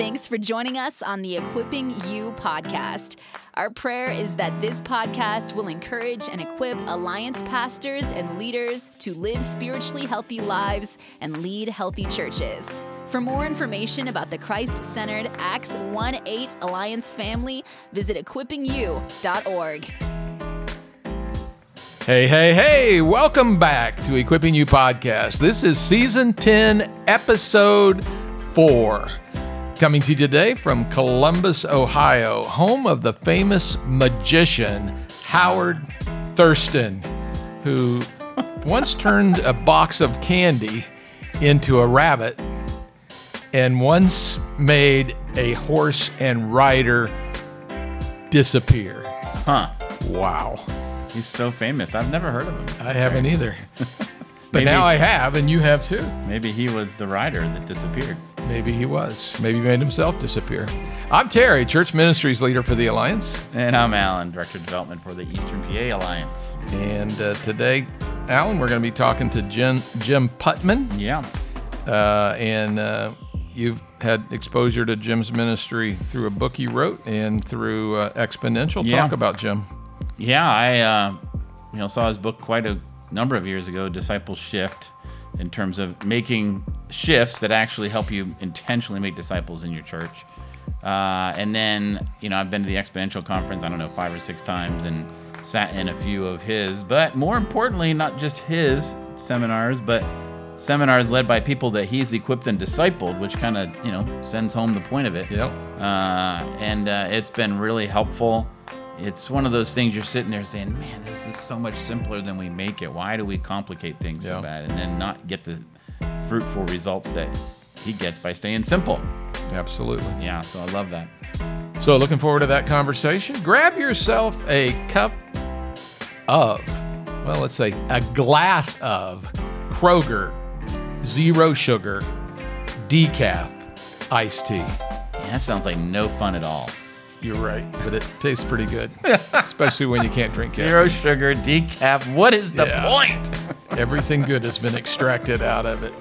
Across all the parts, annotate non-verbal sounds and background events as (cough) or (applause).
Thanks for joining us on the Equipping You podcast. Our prayer is that this podcast will encourage and equip Alliance pastors and leaders to live spiritually healthy lives and lead healthy churches. For more information about the Christ centered Acts 1 8 Alliance family, visit equippingyou.org. Hey, hey, hey, welcome back to Equipping You Podcast. This is season 10, episode 4. Coming to you today from Columbus, Ohio, home of the famous magician Howard Thurston, who (laughs) once turned a box of candy into a rabbit and once made a horse and rider disappear. Huh. Wow. He's so famous. I've never heard of him. I haven't either. (laughs) but Maybe- now I have, and you have too. Maybe he was the rider that disappeared. Maybe he was. Maybe he made himself disappear. I'm Terry, Church Ministries leader for the Alliance. And I'm Alan, Director of Development for the Eastern PA Alliance. And uh, today, Alan, we're going to be talking to Jim, Jim Putman. Yeah. Uh, and uh, you've had exposure to Jim's ministry through a book he wrote and through uh, Exponential. Yeah. Talk about Jim. Yeah, I uh, you know saw his book quite a number of years ago, Disciple Shift, in terms of making shifts that actually help you intentionally make disciples in your church. Uh, and then you know I've been to the Exponential conference, I don't know, five or six times, and sat in a few of his. But more importantly, not just his seminars, but seminars led by people that he's equipped and discipled, which kind of you know sends home the point of it Yep. uh, and uh, it's been really helpful. It's one of those things you're sitting there saying, "Man, this is so much simpler than we make it. Why do we complicate things Yeah. so bad?" And then not get the fruitful results that he gets by staying simple. Absolutely. Yeah, so I love that. So, looking forward to that conversation. Grab yourself a cup of, well, let's say a glass of Kroger zero sugar decaf iced tea. Yeah, that sounds like no fun at all. You're right, but it tastes pretty good, (laughs) especially when you can't drink Zero caffeine. sugar decaf. What is the Yeah. point? (laughs) Everything good has been extracted out of it.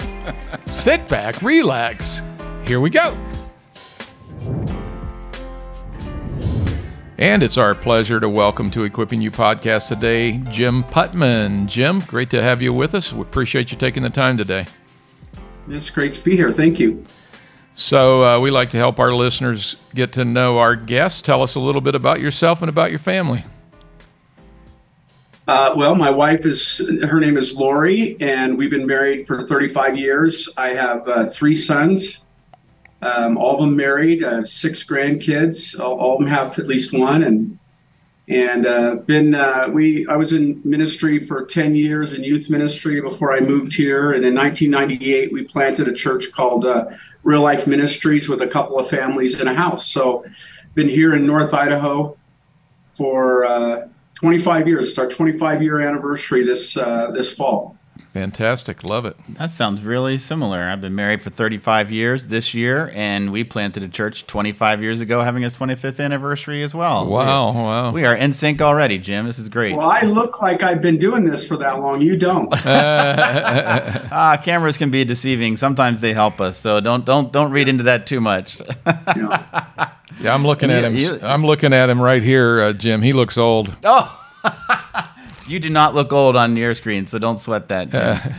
Sit back, relax. Here we go. And it's our pleasure to welcome to Equipping You podcast today, Jim Putman. Jim, great to have you with us. We appreciate you taking the time today. It's great to be here. Thank you. So, uh, we like to help our listeners get to know our guests. Tell us a little bit about yourself and about your family. Uh, well, my wife is, her name is Lori, and we've been married for 35 years. I have uh, three sons, um, all of them married, uh, six grandkids. All, all of them have at least one. And and uh, been uh, we I was in ministry for 10 years in youth ministry before I moved here. And in 1998, we planted a church called uh, Real Life Ministries with a couple of families in a house. So, been here in North Idaho for uh, 25 years. It's our 25 year anniversary this uh, this fall. Fantastic. Love it. That sounds really similar. I've been married for 35 years this year, and we planted a church 25 years ago, having its 25th anniversary as well. Wow. We- Wow. We are in sync already, Jim. This is great. Well, I look like I've been doing this for that long. You don't. (laughs) (laughs) Ah, cameras can be deceiving. Sometimes they help us, so don't don't don't read into that too much. You (laughs) know. Yeah, I'm looking at him. You- I'm looking at him right here, uh, Jim. He looks old. oh, you do not look old on your screen, so don't sweat that. Jim.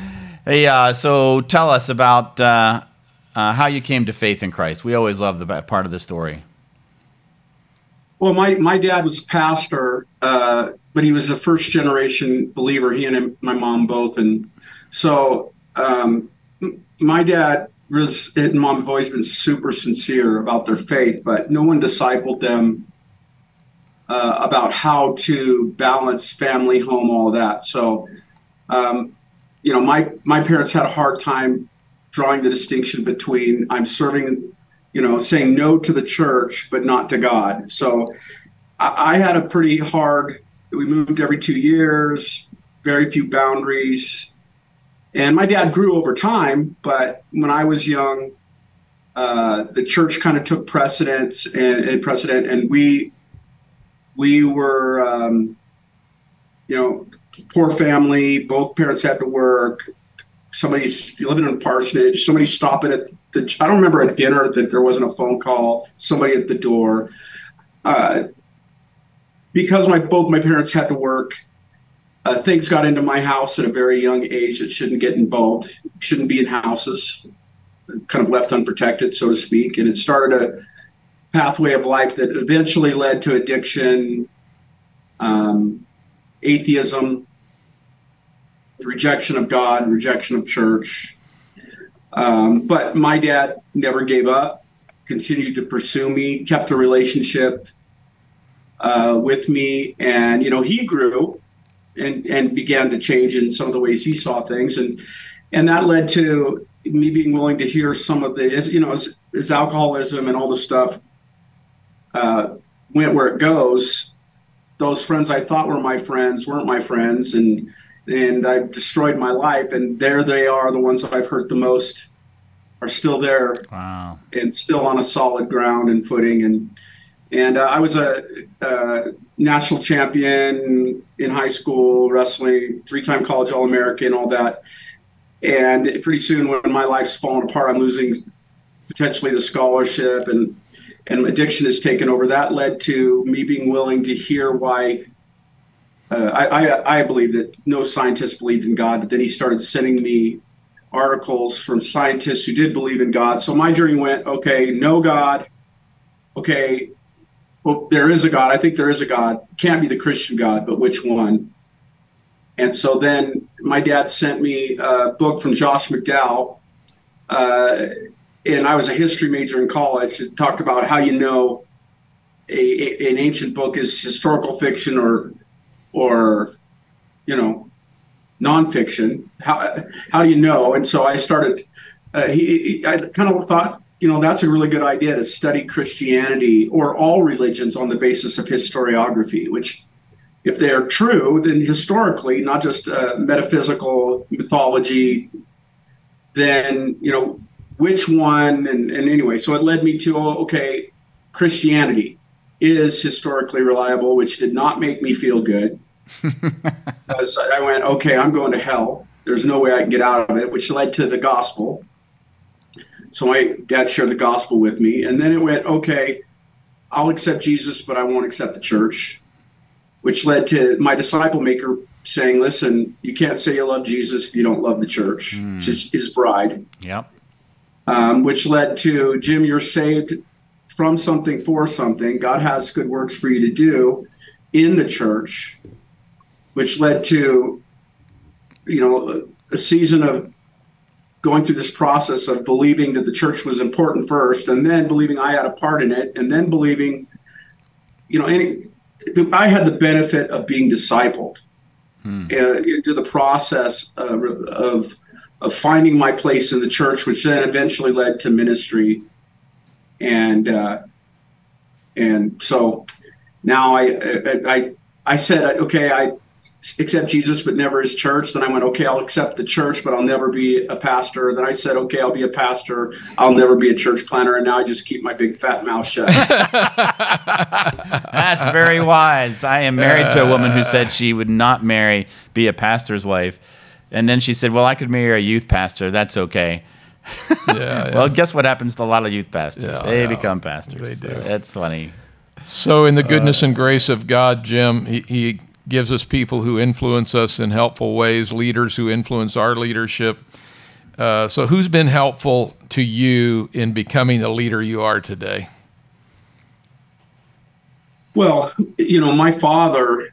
hey, uh, so tell us about uh, uh, how you came to faith in Christ. We always love the part of the story. Well, my, my dad was a pastor, uh, but he was a first generation believer. He and my mom both, and so um, my dad was and mom have always been super sincere about their faith, but no one discipled them uh, about how to balance family, home, all that. So, um, you know, my my parents had a hard time drawing the distinction between I'm serving you know, saying no to the church, but not to God. So I, I had a pretty hard, we moved every two years, very few boundaries. And my dad grew over time, but when I was young, uh, the church kind of took precedence and, and precedent, and we we were, um, you know, poor family. Both parents had to work. somebody's living in a parsonage, somebody stopping at the, I don't remember at dinner that there wasn't a phone call, somebody at the door. Uh, because my both my parents had to work, uh, things got into my house at a very young age that shouldn't get involved, shouldn't be in houses, kind of left unprotected, so to speak. And it started a pathway of life that eventually led to addiction, um, atheism, rejection of God, rejection of church. Um, but my dad never gave up, continued to pursue me, kept a relationship uh, with me, and you know he grew and and began to change in some of the ways he saw things, and and that led to me being willing to hear some of the you know as, as alcoholism and all the stuff uh, went where it goes. Those friends I thought were my friends weren't my friends, and and I've destroyed my life. And there they are, the ones I've hurt the most, are still there, Wow. and still on a solid ground and footing. And and uh, I was a, a national champion in high school wrestling, three-time college All-American, all that. And pretty soon, when my life's falling apart, I'm losing potentially the scholarship and and addiction has taken over. That led to me being willing to hear why. Uh, I, I I believe that no scientist believed in God, but then he started sending me articles from scientists who did believe in God. So my journey went okay, no God, okay, well there is a God. I think there is a God. Can't be the Christian God, but which one? And so then my dad sent me a book from Josh McDowell. Uh, and I was a history major in college. It talked about how you know a, a, an ancient book is historical fiction or, or, you know, nonfiction. How how do you know? And so I started. Uh, he, he, I kind of thought, you know, that's a really good idea to study Christianity or all religions on the basis of historiography. Which, if they are true, then historically, not just uh, metaphysical mythology, then you know which one and, and anyway so it led me to oh, okay christianity is historically reliable which did not make me feel good. (laughs) Because i went okay i'm going to hell. There's no way i can get out of it which led to the gospel. So my dad shared the gospel with me and then it went okay i'll accept jesus but i won't accept the church which led to my disciple maker saying listen you can't say you love jesus if you don't love the church. It's hmm. his, his bride. Yep. Um, which led to Jim, you're saved from something for something. God has good works for you to do in the church, which led to, you know, a, season of going through this process of believing that the church was important first, and then believing I had a part in it, and then believing, you know, any, I had the benefit of being discipled uh, into the process uh, of of finding my place in the church, which then eventually led to ministry, and uh, and so now I, I I I said okay I accept Jesus but never his church. Then I went okay I'll accept the church but I'll never be a pastor. Then I said okay I'll be a pastor. I'll never be a church planner. And now I just keep my big fat mouth shut. (laughs) That's very wise. I am married to a woman who said she would not marry, be a pastor's wife. And then she said, Well, I could marry a youth pastor. That's okay. Yeah, (laughs) yeah. Well, guess what happens to a lot of youth pastors? Yeah, they become pastors. They do. So That's funny. So, in the goodness and grace of God, Jim, he, he gives us people who influence us in helpful ways, leaders who influence our leadership. Uh, so, who's been helpful to you in becoming the leader you are today? Well, you know, my father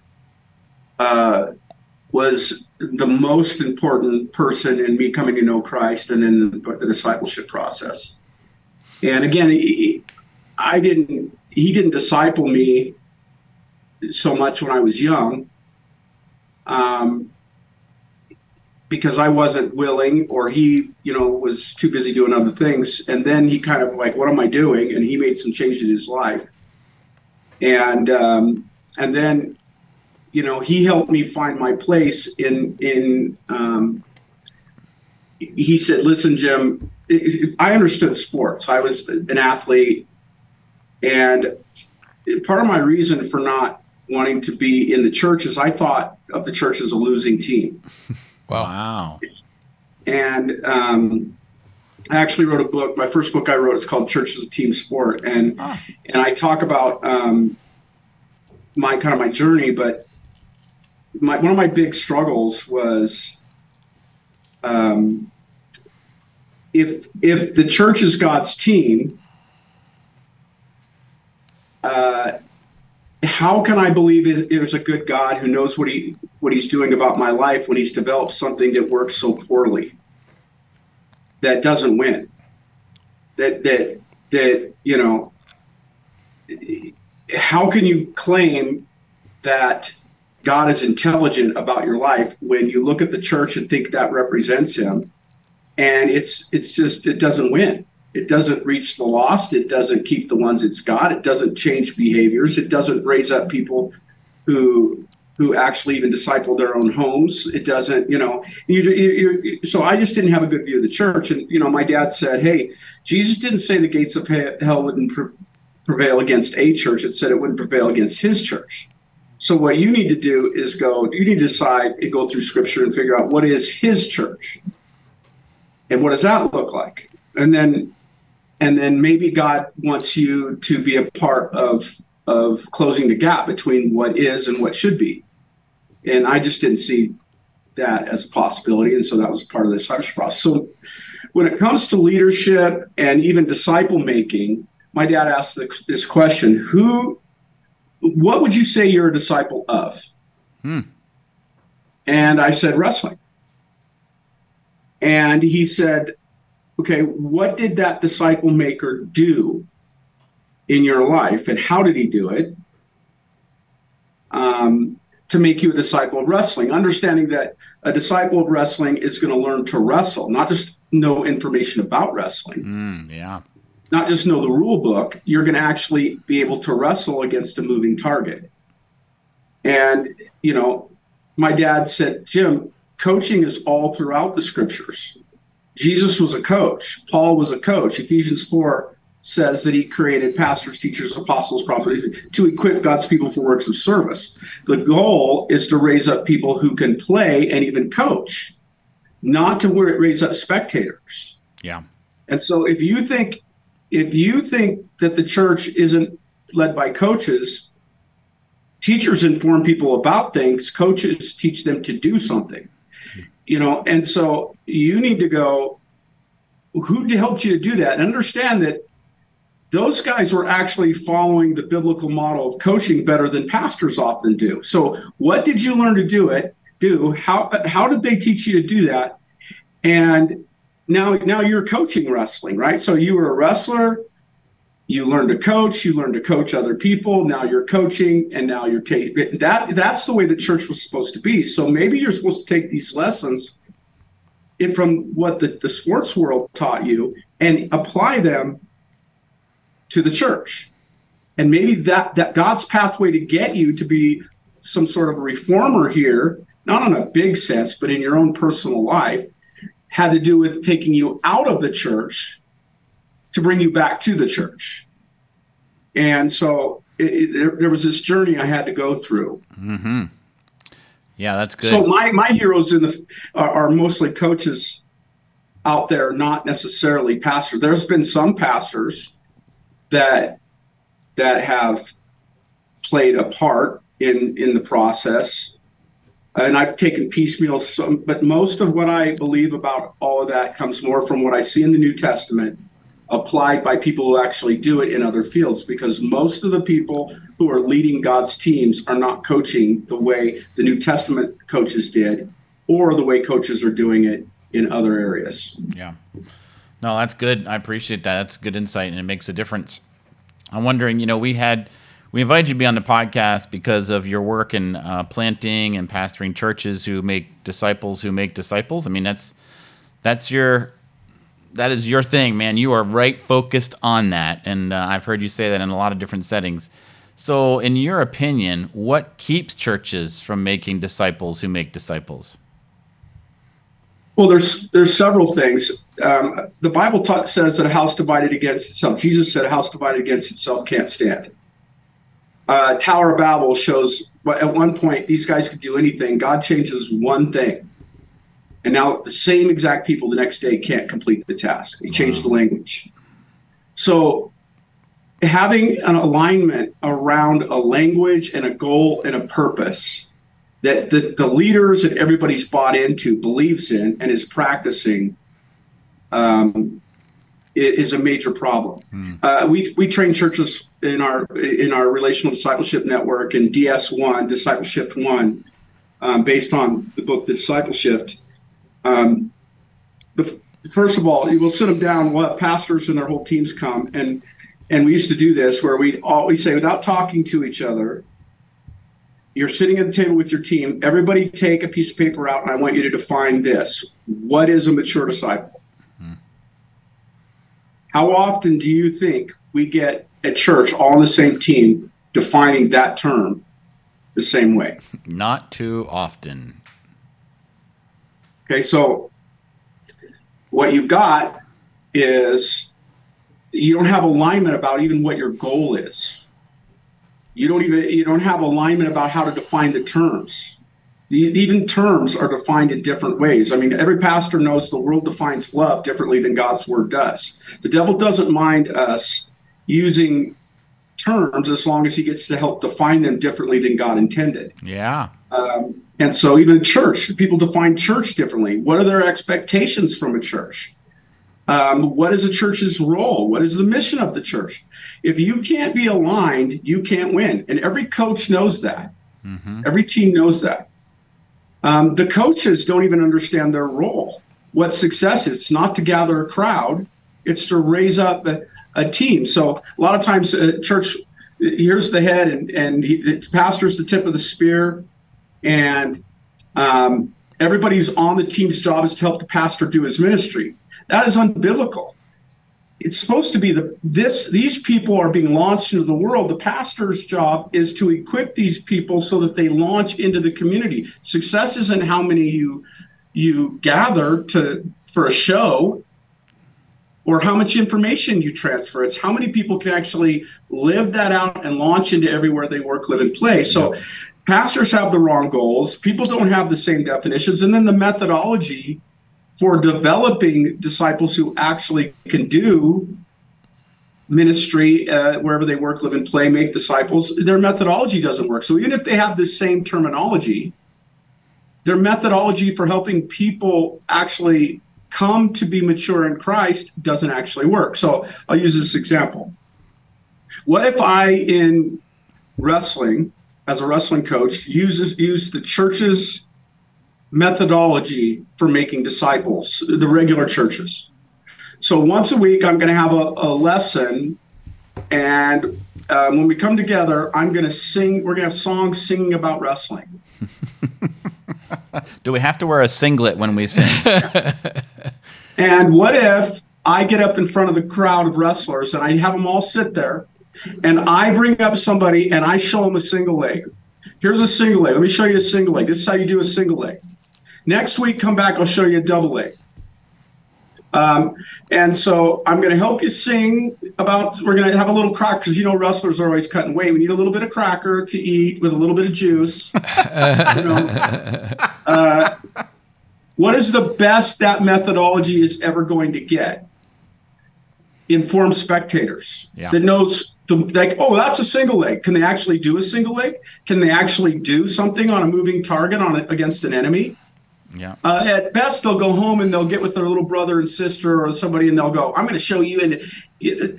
uh, was the most important person in me coming to know Christ and in the, the discipleship process. And again, he, I didn't, he didn't disciple me so much when I was young um, because I wasn't willing or he, you know, was too busy doing other things. And then he kind of like, what am I doing? And he made some change in his life and um, and then you know he helped me find my place in in um, he said listen jim i understood sports i was an athlete and part of my reason for not wanting to be in the church is i thought of the church as a losing team (laughs) Wow. Wow. and um, I actually wrote a book. My first book I wrote is called Church as a Team Sport, and ah. and I talk about um, my kind of my journey. But my one of my big struggles was um, if if the church is God's team. Uh, how can I believe there's a good God who knows what he what he's doing about my life when he's developed something that works so poorly? that doesn't win. That that that you know. How can you claim that God is intelligent about your life when you look at the church and think that represents Him, and it's it's just it doesn't win. It doesn't reach the lost. It doesn't keep the ones it's got. It doesn't change behaviors. It doesn't raise up people who who actually even disciple their own homes. It doesn't, you know. You, you, you, so I just didn't have a good view of the church, and you know, my dad said, "Hey, Jesus didn't say the gates of hell wouldn't pre- prevail against a church. It said it wouldn't prevail against His church." So what you need to do is go. You need to decide and go through Scripture and figure out what is His church, and what does that look like, and then, and then maybe God wants you to be a part of of closing the gap between what is and what should be and I just didn't see that as a possibility, and so that was part of the discipleship process. So when it comes to leadership and even disciple making, my dad asked this question: Who, what would you say you're a disciple of? Hmm. And I said wrestling. And he said, okay, what did that disciple maker do in your life and how did he do it? Um, to make you a disciple of wrestling, understanding that a disciple of wrestling is going to learn to wrestle, not just know information about wrestling. Mm, yeah. Not just know the rule book, you're going to actually be able to wrestle against a moving target. And, you know, my dad said, Jim, coaching is all throughout the scriptures. Jesus was a coach, Paul was a coach. Ephesians 4 says that he created pastors, teachers, apostles, prophets to equip God's people for works of service. The goal is to raise up people who can play and even coach, not to raise up spectators. Yeah. And so if you think if you think that the church isn't led by coaches, teachers inform people about things, coaches teach them to do something. You know, and so you need to go who helped you to do that and understand that those guys were actually following the biblical model of coaching better than pastors often do. So, what did you learn to do it? Do how how did they teach you to do that? And now now you're coaching wrestling, right? So you were a wrestler, you learned to coach, you learned to coach other people. Now you're coaching, and now you're taking that. That's the way the church was supposed to be. So maybe you're supposed to take these lessons from what the, the sports world taught you and apply them to the church. And maybe that, that God's pathway to get you to be some sort of a reformer here, not on a big sense, but in your own personal life, had to do with taking you out of the church to bring you back to the church. And so it, it, there, there, was this journey I had to go through. Mm-hmm. Yeah, that's good. So my my heroes in the are, are mostly coaches out there, not necessarily pastors. There's been some pastors that that have played a part in in the process and I've taken piecemeal some, but most of what I believe about all of that comes more from what I see in the New Testament applied by people who actually do it in other fields because most of the people who are leading God's teams are not coaching the way the New Testament coaches did or the way coaches are doing it in other areas. Yeah. No, that's good. I appreciate that. That's good insight, and it makes a difference. I'm wondering, you know, we had we invite you to be on the podcast because of your work in uh, planting and pastoring churches who make disciples who make disciples. I mean, that's that's your that is your thing, man. You are right focused on that, and uh, I've heard you say that in a lot of different settings. So, in your opinion, what keeps churches from making disciples who make disciples? Well, there's there's several things. Um, the Bible says that a house divided against itself. Jesus said a house divided against itself can't stand. Uh, Tower of Babel shows at one point these guys could do anything. God changes one thing, And now the same exact people the next day can't complete the task. They changed the language. So having an alignment around a language and a goal and a purpose that the, the leaders and everybody's bought into, believes in, and is practicing um, is a major problem. Mm. Uh, we we train churches in our in our relational discipleship network in DS one Disciple Shift one, um, based on the book Disciple Shift. Um, the, first of all, you will sit them down. What pastors and their whole teams come and and we used to do this where we always say without talking to each other. You're sitting at the table with your team. Everybody take a piece of paper out, and I want you to define this. What is a mature disciple? How often do you think we get at church all on the same team defining that term the same way? Not too often. Okay, so what you've got is you don't have alignment about even what your goal is. You don't even you don't have alignment about how to define the terms even terms are defined in different ways. I mean, every pastor knows the world defines love differently than God's word does. The devil doesn't mind us using terms as long as he gets to help define them differently than God intended. Yeah. Um, and so, even church, people define church differently. What are their expectations from a church? Um, what is a church's role? What is the mission of the church? If you can't be aligned, you can't win. And every coach knows that. Mm-hmm. Every team knows that. Um, the coaches don't even understand their role. What success is, it's not to gather a crowd, it's to raise up a, a team. So a lot of times, uh, church, here's the head, and, and he, the pastor's the tip of the spear, and um, everybody's on the team's job is to help the pastor do his ministry. That is unbiblical it's supposed to be the this these people are being launched into the world. The pastor's job is to equip these people so that they launch into the community. Success isn't how many you you gather to for a show or how much information you transfer. It's how many people can actually live that out and launch into everywhere they work live and play. So pastors have the wrong goals. People don't have the same definitions. And then the methodology for developing disciples who actually can do ministry uh, wherever they work, live, and play, make disciples, their methodology doesn't work. So even if they have the same terminology, their methodology for helping people actually come to be mature in Christ doesn't actually work. So I'll use this example. What if I, in wrestling, as a wrestling coach, uses use the church's methodology for making disciples, the regular churches. So once a week, I'm going to have a, a lesson. And um, when we come together, I'm going to sing, we're going to have songs singing about wrestling. (laughs) Do we have to wear a singlet when we sing? (laughs) and what if I get up in front of the crowd of wrestlers and I have them all sit there and I bring up somebody and I show them a single leg? Here's a single leg. Let me show you a single leg. This is how you do a single leg. Next week, come back. I'll show you a double leg. Um, and so I'm going to help you sing about. We're going to have a little cracker because you know wrestlers are always cutting weight. We need a little bit of cracker to eat with a little bit of juice. (laughs) you know? uh, what is the best that methodology is ever going to get? Informed spectators yeah. that knows the, like, oh, that's a single leg. Can they actually do a single leg? Can they actually do something on a moving target on a, against an enemy? Yeah. Uh, at best, they'll go home and they'll get with their little brother and sister or somebody, and they'll go, "I'm going to show you." And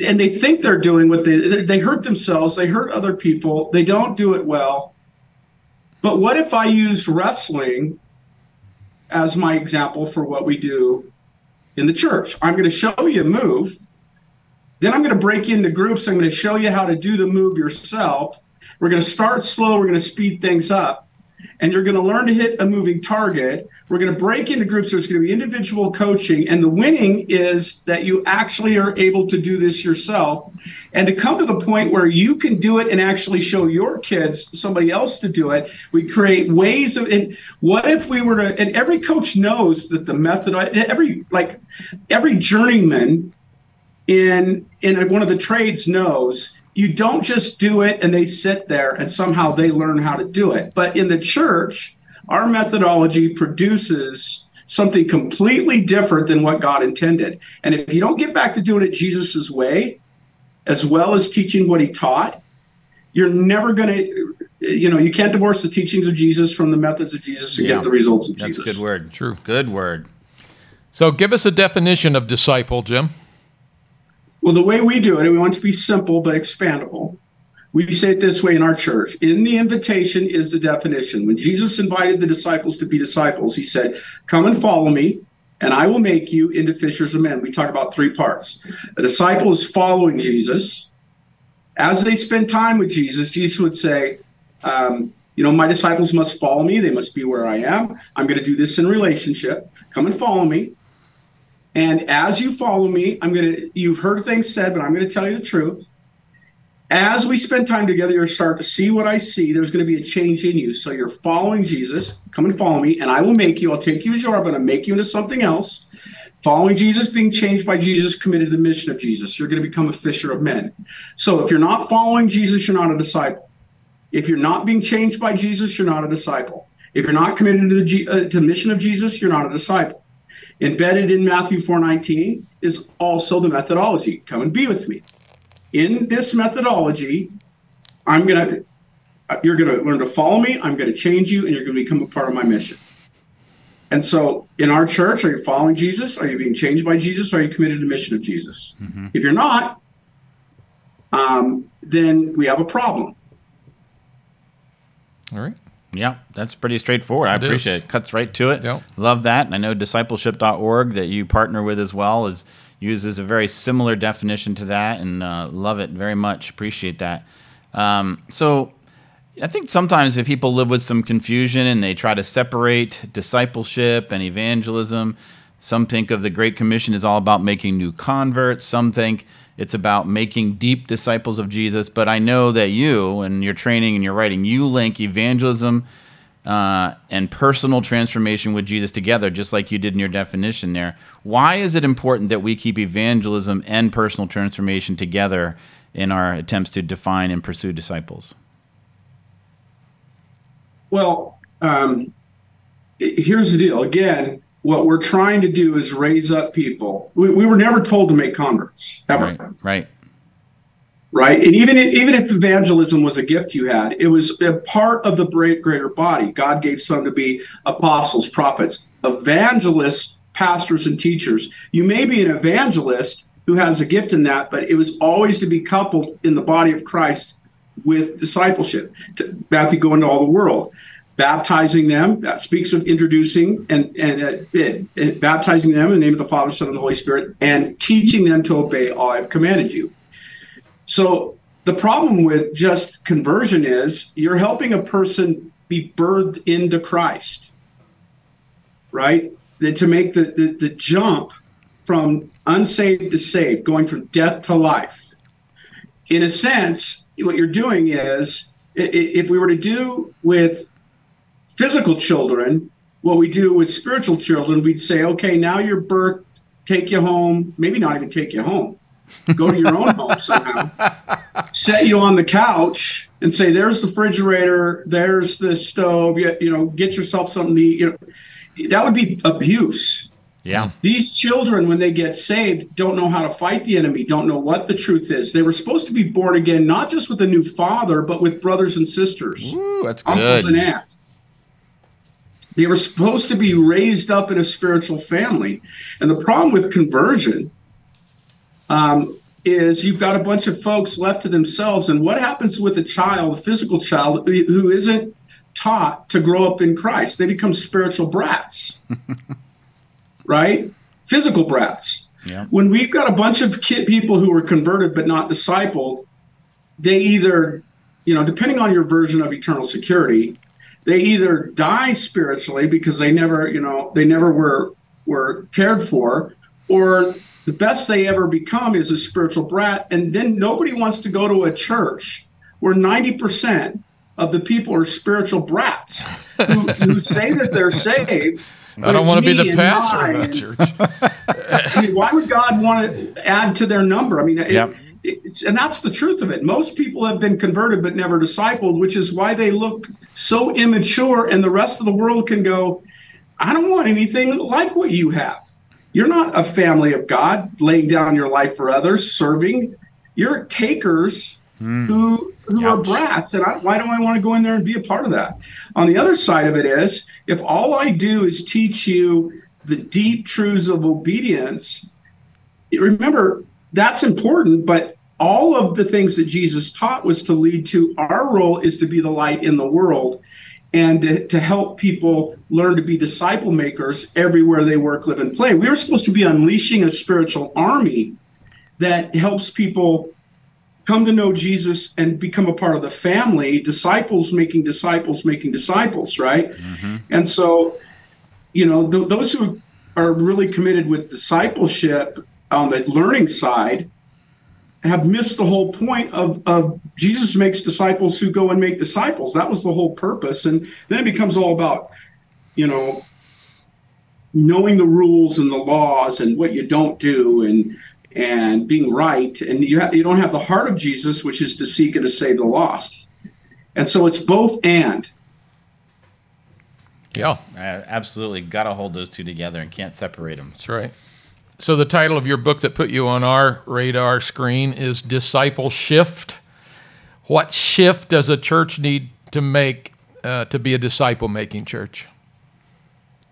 and they think they're doing what they they hurt themselves. They hurt other people. They don't do it well. But what if I used wrestling as my example for what we do in the church? I'm going to show you a move. Then I'm going to break into groups. I'm going to show you how to do the move yourself. We're going to start slow. We're going to speed things up and you're going to learn to hit a moving target. We're going to break into groups. There's going to be individual coaching. And the winning is that you actually are able to do this yourself and to come to the point where you can do it and actually show your kids somebody else to do it. We create ways of, and what if we were to, and every coach knows that the method, every, like every journeyman in, in one of the trades knows you don't just do it and they sit there and somehow they learn how to do it. But in the church, our methodology produces something completely different than what God intended. And if you don't get back to doing it Jesus's way, as well as teaching what he taught, you're never going to you know, you can't divorce the teachings of Jesus from the methods of Jesus and yeah. get the results of That's Jesus. That's a good word. True. Good word. So give us a definition of disciple, Jim. Well, the way we do it, we want it to be simple but expandable. We say it this way in our church. In the invitation is the definition. When Jesus invited the disciples to be disciples, he said, Come and follow me, and I will make you into fishers of men. We talk about three parts. A disciple is following Jesus. As they spend time with Jesus, Jesus would say, um, You know, my disciples must follow me. They must be where I am. I'm going to do this in relationship. Come and follow me. And as you follow me, I'm going to, you've heard things said, but I'm going to tell you the truth as we spend time together, you'll start to see what I see. There's going to be a change in you. So you're following Jesus. Come and follow me, and I will make you. I'll take you as you are, but I'll make you into something else. Following Jesus, being changed by Jesus, committed to the mission of Jesus. You're going to become a fisher of men. So if you're not following Jesus, you're not a disciple. If you're not being changed by Jesus, you're not a disciple. If you're not committed to the, uh, to the mission of Jesus, you're not a disciple. Embedded in Matthew 4:19 is also the methodology. Come and be with me in this methodology, I'm going to, you're going to learn to follow me. I'm going to change you and you're going to become a part of my mission. And so in our church, are you following Jesus? Are you being changed by Jesus? Are you committed to the mission of Jesus? Mm-hmm. If you're not, um, then we have a problem. All right. Yeah, that's pretty straightforward. I it appreciate is. it. Cuts right to it. Yep. Love that. And I know discipleship.org that you partner with as well is uses a very similar definition to that, and uh, love it very much. Appreciate that. Um, so, I think sometimes if people live with some confusion and they try to separate discipleship and evangelism, some think of the Great Commission is all about making new converts. Some think it's about making deep disciples of Jesus. But I know that you and your training and your writing, you link evangelism uh, and personal transformation with Jesus together, just like you did in your definition there. Why is it important that we keep evangelism and personal transformation together in our attempts to define and pursue disciples? Well, um, here's the deal. Again, what we're trying to do is raise up people. We, we were never told to make converts, ever. Right. right right? And even if, even if evangelism was a gift you had, it was a part of the greater body. God gave some to be apostles, prophets, evangelists, pastors, and teachers. You may be an evangelist who has a gift in that, but it was always to be coupled in the body of Christ with discipleship. To, Matthew, go into all the world. Baptizing them, that speaks of introducing and, and uh, uh, baptizing them in the name of the Father, Son, and the Holy Spirit, and teaching them to obey all I've commanded you so the problem with just conversion is you're helping a person be birthed into Christ, right? That to make the, the, the jump from unsaved to saved, going from death to life. In a sense, what you're doing is if we were to do with physical children, what we do with spiritual children, we'd say, okay, now you're birthed, take you home, maybe not even take you home go to your own home somehow, (laughs) set you on the couch and say, "There's the refrigerator, there's the stove. You, you know, get yourself something to eat." You know, that would be abuse. Yeah. These children, when they get saved, don't know how to fight the enemy, don't know what the truth is. They were supposed to be born again, not just with a new father, but with brothers and sisters, Ooh, that's good. uncles and aunts. They were supposed to be raised up in a spiritual family. And the problem with conversion um, is you've got a bunch of folks left to themselves. And what happens with a child, a physical child, who isn't taught to grow up in Christ? They become spiritual brats, (laughs) right? Physical brats. Yeah. When we've got a bunch of kid people who were converted but not discipled, they either, you know, depending on your version of eternal security, they either die spiritually because they never, you know, they never were were cared for, or the best they ever become is a spiritual brat. And then nobody wants to go to a church where 90% of the people are spiritual brats who, who say that they're saved. I don't want to be the pastor of that church. (laughs) I mean, why would God want to add to their number? I mean, yep. And that's the truth of it. Most people have been converted but never discipled, which is why they look so immature, and the rest of the world can go, I don't want anything like what you have. You're not a family of God laying down your life for others, serving. You're takers mm. who who are brats, and I, why do I want to go in there and be a part of that? On the other side of it is, if all I do is teach you the deep truths of obedience, remember that's important, but all of the things that Jesus taught was to lead to our role is to be the light in the world and to, to, help people learn to be disciple makers everywhere they work, live, and play. We are supposed to be unleashing a spiritual army that helps people come to know Jesus and become a part of the family, disciples making disciples making disciples, right? Mm-hmm. And so, you know, th- those who are really committed with discipleship on the learning side have missed the whole point of, of Jesus makes disciples who go and make disciples. That was the whole purpose. And then it becomes all about, you know, knowing the rules and the laws and what you don't do and and being right. And you have, you don't have the heart of Jesus, which is to seek and to save the lost. And so it's both and. Yeah, absolutely. Got to hold those two together and can't separate them. That's right. So the title of your book that put you on our radar screen is Disciple Shift. What shift does a church need to make uh, to be a disciple making church?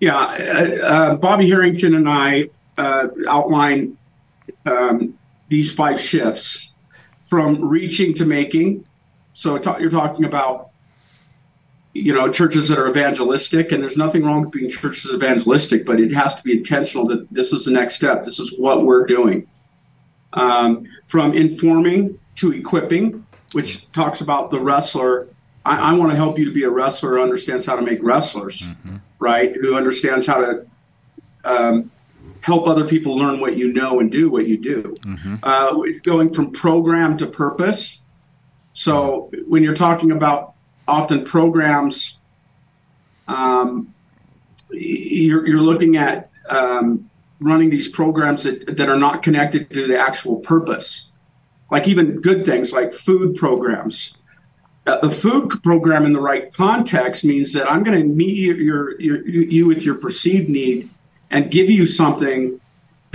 Yeah, uh, uh, Bobby Harrington and I uh, outline um, these five shifts from reaching to making. So you're talking about you know churches that are evangelistic and there's nothing wrong with being churches evangelistic but it has to be intentional that this is the next step. This is what we're doing. Um, from informing to equipping which talks about the wrestler. I, I want to help you to be a wrestler who understands how to make wrestlers mm-hmm. right? Who understands how to um, help other people learn what you know and do what you do. Mm-hmm. uh, going from program to purpose. So when you're talking about often programs um, you're, you're looking at um, running these programs that, that are not connected to the actual purpose. Like even good things like food programs. A food program in the right context means that i'm going to meet your, your, your, you with your perceived need and give you something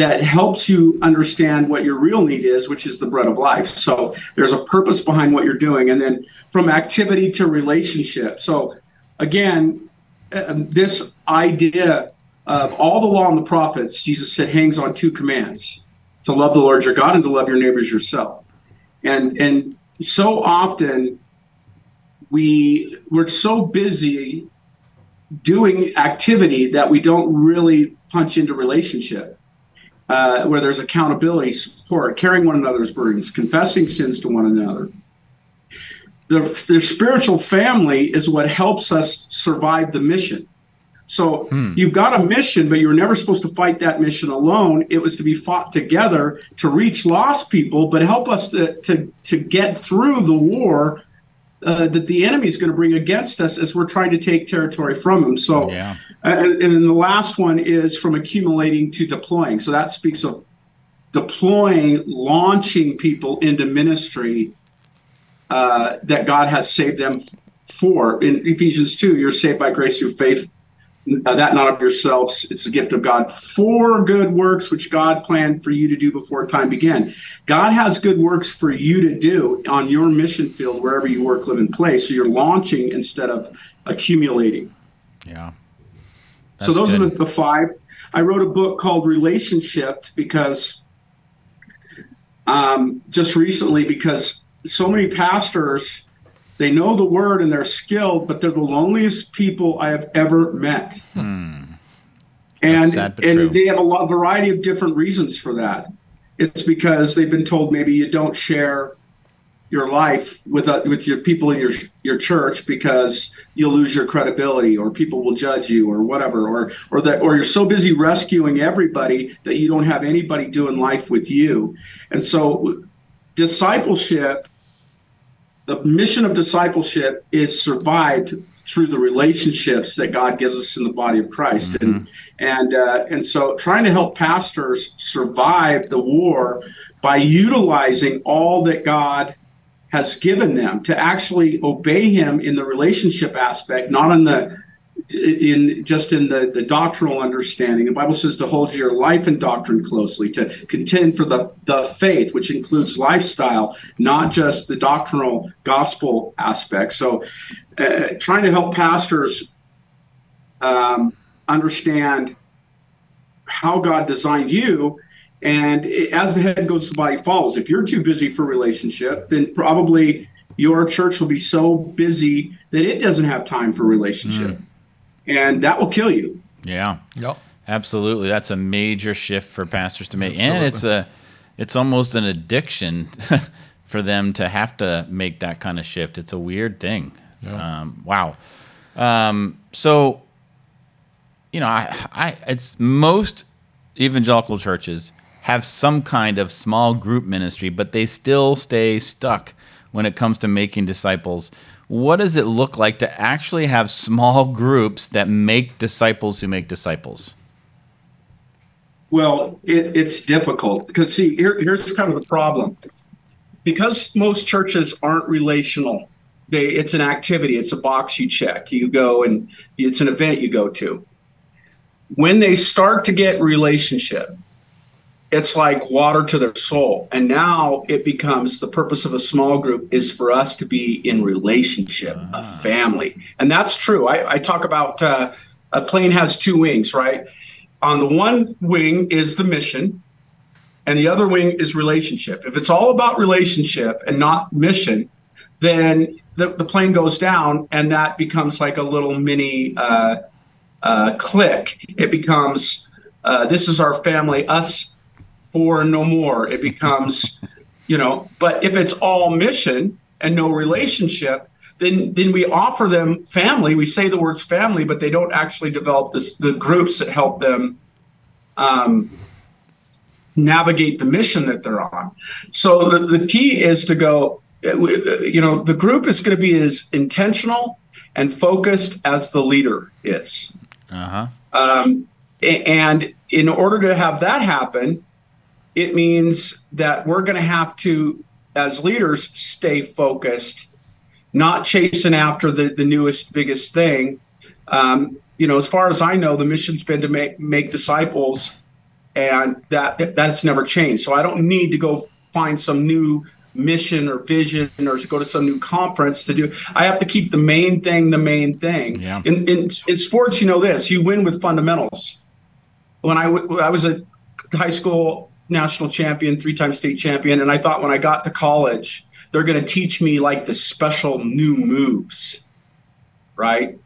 that helps you understand what your real need is, which is the bread of life. So there's a purpose behind what you're doing. And then from activity to relationship. So again, um, this idea of all the law and the prophets, Jesus said, hangs on two commands to love the Lord your God and to love your neighbors yourself. And, and so often we, we're so busy doing activity that we don't really punch into relationship uh, where there's accountability, support, carrying one another's burdens, confessing sins to one another. The, the spiritual family is what helps us survive the mission. So hmm. you've got a mission, but you're never supposed to fight that mission alone. It was to be fought together to reach lost people, but help us to, to, to get through the war uh, that the enemy is going to bring against us as we're trying to take territory from them. So, yeah. uh, and then the last one is from accumulating to deploying. So that speaks of deploying, launching people into ministry uh, that God has saved them for. In Ephesians 2, you're saved by grace through faith uh, that not of yourselves. It's a gift of god for good works which god planned for you to do before time began. God has good works for you to do on your mission field wherever you work live and play. So you're launching instead of accumulating. Yeah. That's so those good. are the, the five. I wrote a book called relationship because um, just recently because so many pastors they know the word and they're skilled, but they're the loneliest people I have ever met. Hmm. And sad, and true. they have a lot, variety of different reasons for that. It's because they've been told maybe you don't share your life with uh, with your people in your your church because you'll lose your credibility or people will judge you or whatever or or that or you're so busy rescuing everybody that you don't have anybody doing life with you. And so discipleship the mission of discipleship is survived through the relationships that God gives us in the body of Christ, mm-hmm. and and uh, and so trying to help pastors survive the war by utilizing all that God has given them to actually obey Him in the relationship aspect, not in the in just in the, the doctrinal understanding. The Bible says to hold your life and doctrine closely, to contend for the, the faith, which includes lifestyle, not just the doctrinal gospel aspect. So, uh, trying to help pastors um, understand how God designed you. And as the head goes, the body follows. If you're too busy for relationship, then probably your church will be so busy that it doesn't have time for relationship. Mm and that will kill you. Yeah. Yep. Absolutely. That's a major shift for pastors to make. Absolutely. And it's a it's almost an addiction (laughs) for them to have to make that kind of shift. It's a weird thing. Yeah. Um, wow. Um, so you know, I, I it's most evangelical churches have some kind of small group ministry, but they still stay stuck when it comes to making disciples what does it look like to actually have small groups that make disciples who make disciples? Well, it, it's difficult because, see, here, here's kind of the problem. Because most churches aren't relational, they, it's an activity, it's a box you check. You go and it's an event you go to. When they start to get relationship, it's like water to their soul. And now it becomes the purpose of a small group is for us to be in relationship, a ah. family. And that's true. I, I talk about uh, a plane has two wings, right? On the one wing is the mission, and the other wing is relationship. If it's all about relationship and not mission, then the, the plane goes down and that becomes like a little mini uh, uh, click. It becomes uh, this is our family, us for no more. It becomes, (laughs) you know, but if it's all mission and no relationship, then then we offer them family. We say the words family, but they don't actually develop this the groups that help them um, navigate the mission that they're on. So the, the key is to go, you know, the group is going to be as intentional and focused as the leader is. Uh-huh. Um, and in order to have that happen, it means that we're going to have to, as leaders, stay focused, not chasing after the, the newest, biggest thing. Um, you know, as far as I know, the mission's been to make make disciples, and that that's never changed. So I don't need to go find some new mission or vision or to go to some new conference to do. I have to keep the main thing the main thing. Yeah. In, in in sports, you know this: you win with fundamentals. When I, w- I was a high school national champion, three time state champion. And I thought when I got to college, they're going to teach me like the special new moves. Right.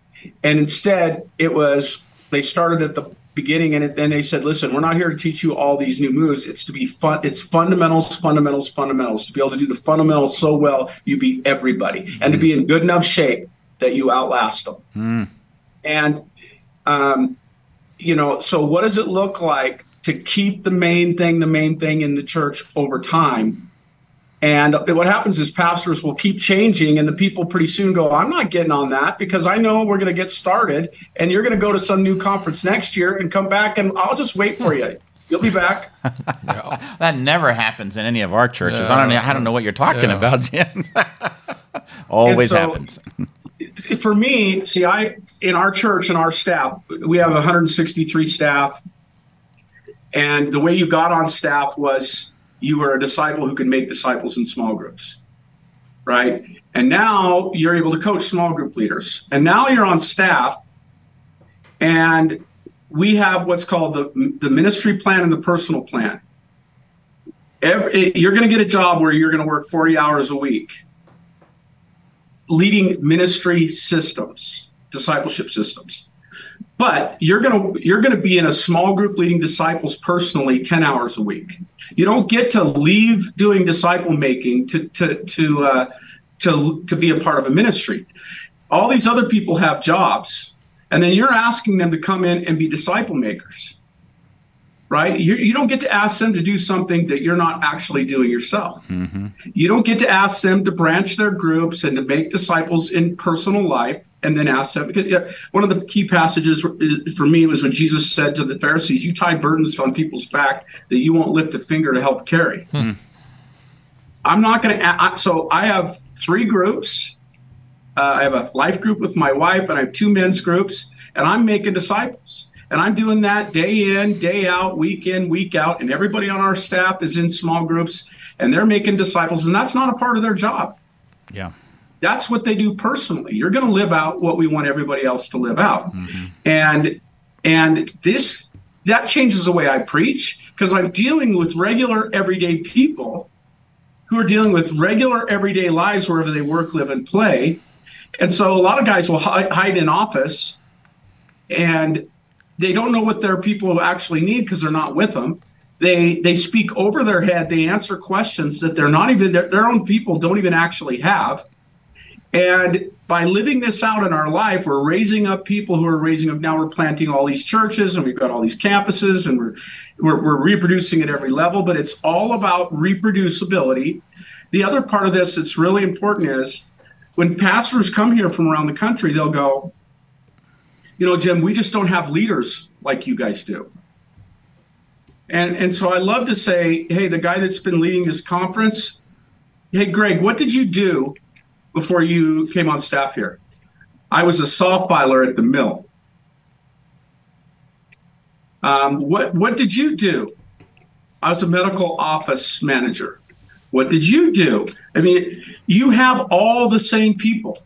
And instead, it was they started at the beginning and then they said, listen, we're not here to teach you all these new moves. It's to be fun. It's fundamentals, fundamentals, fundamentals. To be able to do the fundamentals so well, you beat everybody and to be in good enough shape that you outlast them. Mm. And, um, you know, so what does it look like to keep the main thing the main thing in the church over time. And what happens is pastors will keep changing, and the people pretty soon go, I'm not getting on that because I know we're going to get started, and you're going to go to some new conference next year and come back, and I'll just wait for you. You'll be back. (laughs) that never happens in any of our churches. I don't know. I don't know what you're talking yeah. about, Jim. (laughs) Always so, happens. (laughs) for me, see, I in our church and our staff, we have 163 staff and the way you got on staff was you were a disciple who could make disciples in small groups, right? And now you're able to coach small group leaders. And now you're on staff, and we have what's called the, the ministry plan and the personal plan. Every, you're going to get a job where you're going to work 40 hours a week leading ministry systems, discipleship systems but you're going to you're going to be in a small group leading disciples personally 10 hours a week. You don't get to leave doing disciple making to to to uh, to to be a part of a ministry. All these other people have jobs and then you're asking them to come in and be disciple makers right? You, you don't get to ask them to do something that you're not actually doing yourself. Mm-hmm. You don't get to ask them to branch their groups and to make disciples in personal life and then ask them. One of the key passages for me was when Jesus said to the Pharisees, You tie burdens on people's back that you won't lift a finger to help carry. Hmm. I'm not going to. So I have three groups. Uh, I have a life group with my wife, and I have two men's groups and I'm making disciples. And I'm doing that day in, day out, week in, week out. And everybody on our staff is in small groups and they're making disciples. And that's not a part of their job. Yeah. That's what they do personally. You're going to live out what we want everybody else to live out. Mm-hmm. And and this that changes the way I preach because I'm dealing with regular everyday people who are dealing with regular everyday lives wherever they work, live, and play. And so a lot of guys will hide in office and they don't know what their people actually need because they're not with them. They they speak over their head. They answer questions that they're not even their, their own people don't even actually have. And by living this out in our life, we're raising up people who are raising up. Now we're planting all these churches and we've got all these campuses and we're, we're, we're reproducing at every level, but it's all about reproducibility. The other part of this that's really important is when pastors come here from around the country, they'll go, you know, Jim, we just don't have leaders like you guys do. And, and so I love to say, hey, the guy that's been leading this conference, hey, Greg, what did you do before you came on staff here? I was a saw filer at the mill. Um, what what did you do? I was a medical office manager. What did you do? I mean, you have all the same people,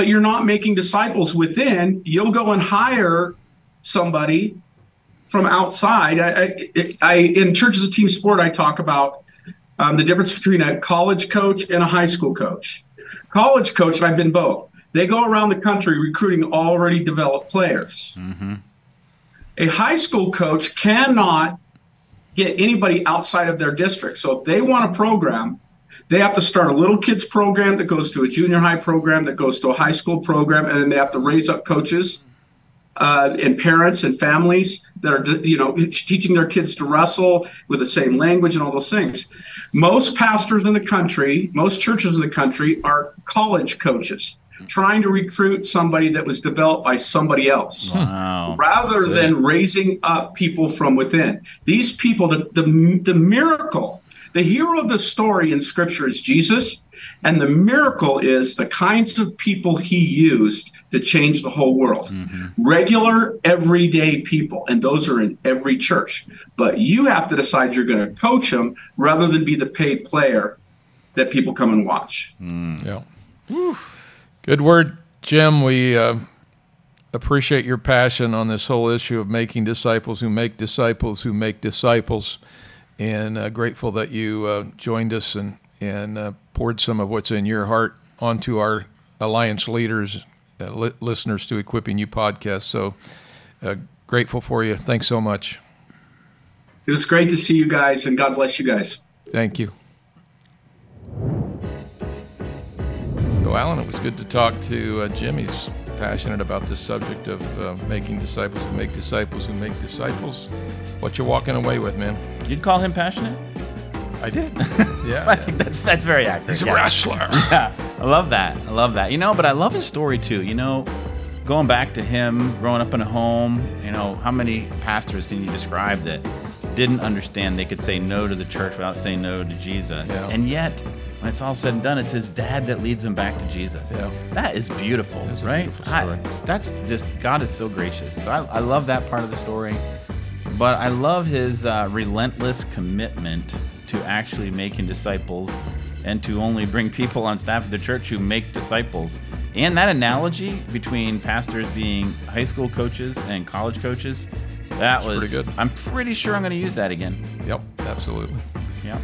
but you're not making disciples within. You'll go and hire somebody from outside. I, I, I in Church Is a Team Sport, I talk about um, the difference between a college coach and a high school coach. College coach, and I've been both, they go around the country recruiting already developed players. Mm-hmm. A high school coach cannot get anybody outside of their district. So if they want a program, they have to start a little kids program that goes to a junior high program that goes to a high school program, and then they have to raise up coaches uh, and parents and families that are you know teaching their kids to wrestle with the same language and all those things most pastors in the country most churches in the country are college coaches trying to recruit somebody that was developed by somebody else wow. rather Good. than raising up people from within these people the, the, the miracle the hero of the story in scripture is jesus and the miracle is the kinds of people he used to change the whole world. Mm-hmm. Regular, everyday people. And those are in every church. But you have to decide you're going to coach them rather than be the paid player that people come and watch. Mm. Yeah. Whew. Good word, Jim. We uh, appreciate your passion on this whole issue of making disciples who make disciples who make disciples. And uh, grateful that you uh, joined us and, and uh, poured some of what's in your heart onto our alliance leaders, uh, li- listeners to Equipping You podcast. So uh, grateful for you. Thanks so much. It was great to see you guys, and God bless you guys. Thank you. So, Alan, it was good to talk to uh, Jim. He's passionate about this subject of uh, making disciples who make disciples who make disciples. What you're walking away with, man? You'd call him passionate? I did. (laughs) Yeah, I think that's that's very accurate. He's a yes. wrestler. (laughs) Yeah, I love that. I love that. You know, but I love his story too. You know, going back to him growing up in a home. You know, how many pastors can you describe that didn't understand they could say no to the church without saying no to Jesus? Yeah. And yet, when it's all said and done, it's his dad that leads him back to Jesus. Yeah. That is beautiful, is right? Beautiful I, that's just God is so gracious. So I, I, love that part of the story, but I love his uh, relentless commitment to actually making disciples and to only bring people on staff of the church who make disciples. And that analogy between pastors being high school coaches and college coaches, that That's was pretty good. I'm pretty sure I'm going to use that again. Yep, absolutely. Yep.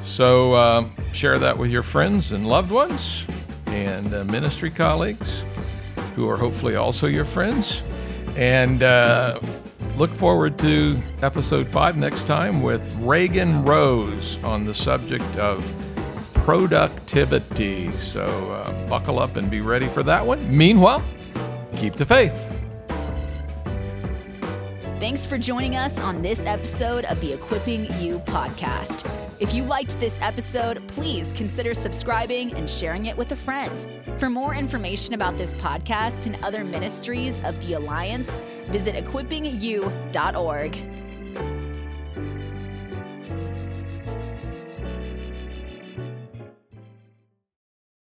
So uh, share that with your friends and loved ones and uh, ministry colleagues who are hopefully also your friends. And uh, look forward to episode five next time with Reagan Rose on the subject of productivity. So uh, buckle up and be ready for that one. Meanwhile, keep the faith. Thanks for joining us on this episode of the Equipping You podcast. If you liked this episode, please consider subscribing and sharing it with a friend. For more information about this podcast and other ministries of the Alliance, visit equippingyou.org.